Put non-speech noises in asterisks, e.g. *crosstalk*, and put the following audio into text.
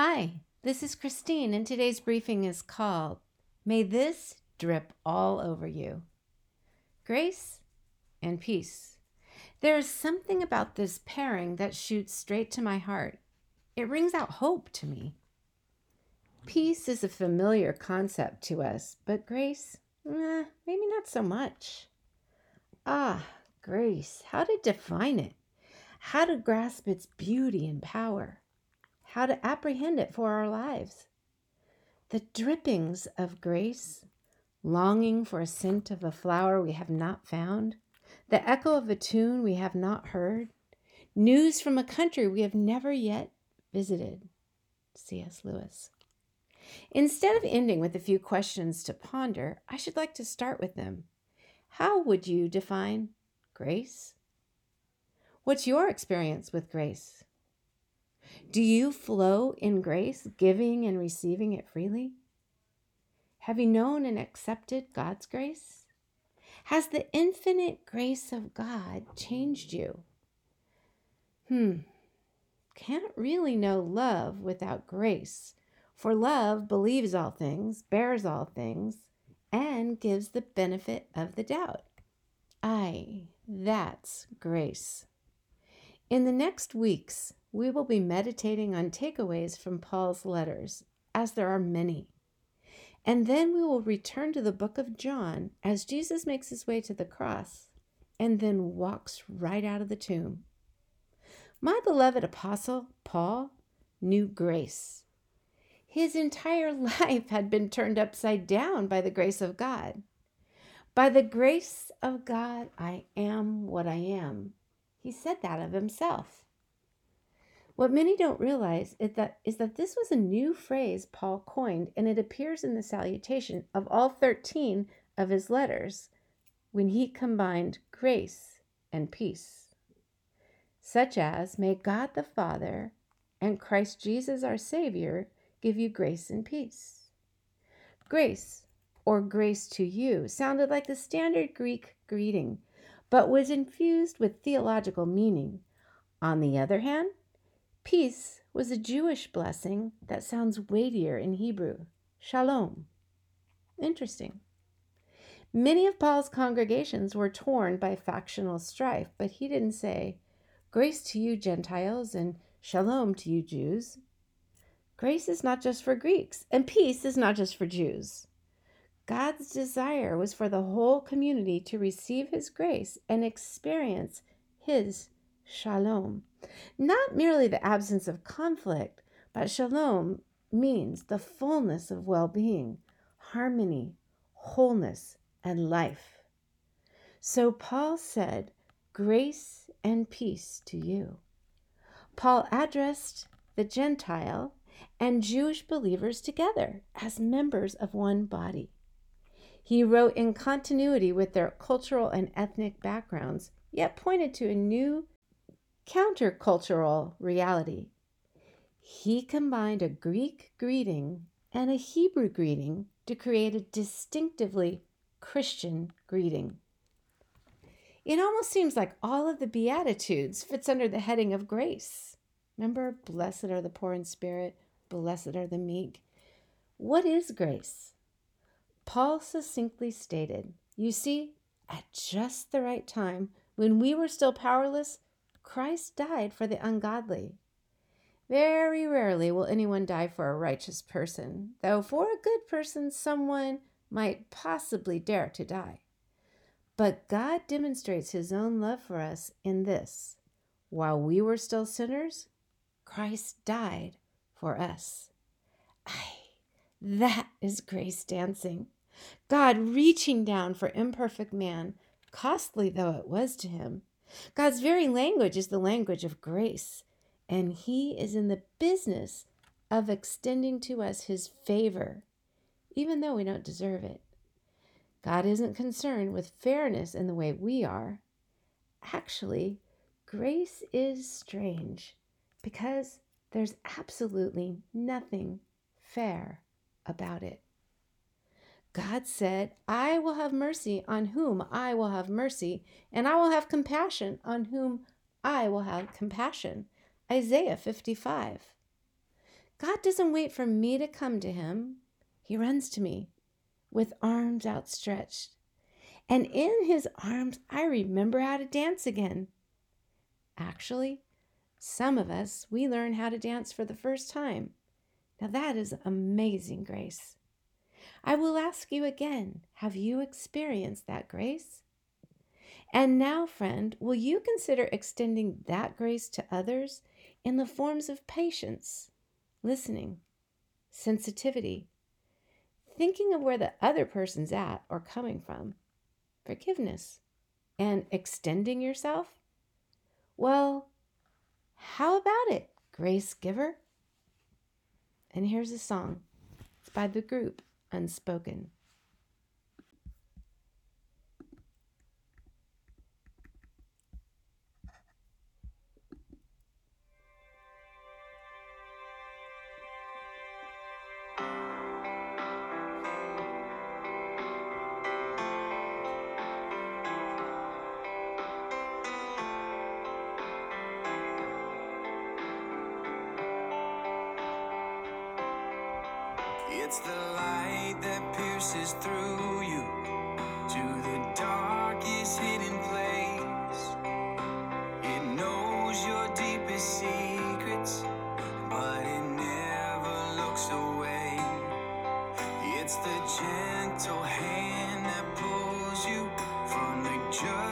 Hi, this is Christine, and today's briefing is called May This Drip All Over You. Grace and peace. There is something about this pairing that shoots straight to my heart. It rings out hope to me. Peace is a familiar concept to us, but grace, eh, maybe not so much. Ah, grace, how to define it? How to grasp its beauty and power? How to apprehend it for our lives? The drippings of grace, longing for a scent of a flower we have not found, the echo of a tune we have not heard, news from a country we have never yet visited. C.S. Lewis. Instead of ending with a few questions to ponder, I should like to start with them. How would you define grace? What's your experience with grace? Do you flow in grace, giving and receiving it freely? Have you known and accepted God's grace? Has the infinite grace of God changed you? Hmm, can't really know love without grace, for love believes all things, bears all things, and gives the benefit of the doubt. Aye, that's grace. In the next weeks, we will be meditating on takeaways from Paul's letters, as there are many. And then we will return to the book of John as Jesus makes his way to the cross and then walks right out of the tomb. My beloved apostle, Paul, knew grace. His entire *laughs* life had been turned upside down by the grace of God. By the grace of God, I am what I am. He said that of himself. What many don't realize is that, is that this was a new phrase Paul coined, and it appears in the salutation of all 13 of his letters when he combined grace and peace, such as, May God the Father and Christ Jesus our Savior give you grace and peace. Grace, or grace to you, sounded like the standard Greek greeting, but was infused with theological meaning. On the other hand, Peace was a Jewish blessing that sounds weightier in Hebrew shalom. Interesting. Many of Paul's congregations were torn by factional strife, but he didn't say, Grace to you, Gentiles, and shalom to you, Jews. Grace is not just for Greeks, and peace is not just for Jews. God's desire was for the whole community to receive his grace and experience his shalom. Not merely the absence of conflict, but shalom means the fullness of well being, harmony, wholeness, and life. So Paul said, Grace and peace to you. Paul addressed the Gentile and Jewish believers together as members of one body. He wrote in continuity with their cultural and ethnic backgrounds, yet pointed to a new countercultural reality. He combined a Greek greeting and a Hebrew greeting to create a distinctively Christian greeting. It almost seems like all of the Beatitudes fits under the heading of grace. Remember, blessed are the poor in spirit, blessed are the meek. What is grace? Paul succinctly stated, You see, at just the right time, when we were still powerless, Christ died for the ungodly. Very rarely will anyone die for a righteous person, though for a good person, someone might possibly dare to die. But God demonstrates his own love for us in this while we were still sinners, Christ died for us. Ay, that is grace dancing. God reaching down for imperfect man, costly though it was to him, God's very language is the language of grace, and He is in the business of extending to us His favor, even though we don't deserve it. God isn't concerned with fairness in the way we are. Actually, grace is strange because there's absolutely nothing fair about it. God said, I will have mercy on whom I will have mercy, and I will have compassion on whom I will have compassion. Isaiah 55. God doesn't wait for me to come to him, he runs to me with arms outstretched. And in his arms, I remember how to dance again. Actually, some of us, we learn how to dance for the first time. Now that is amazing grace. I will ask you again have you experienced that grace? And now, friend, will you consider extending that grace to others in the forms of patience, listening, sensitivity, thinking of where the other person's at or coming from, forgiveness, and extending yourself? Well, how about it, Grace Giver? And here's a song. It's by the group Unspoken. It's the light that pierces through you to the darkest hidden place. It knows your deepest secrets, but it never looks away. It's the gentle hand that pulls you from the.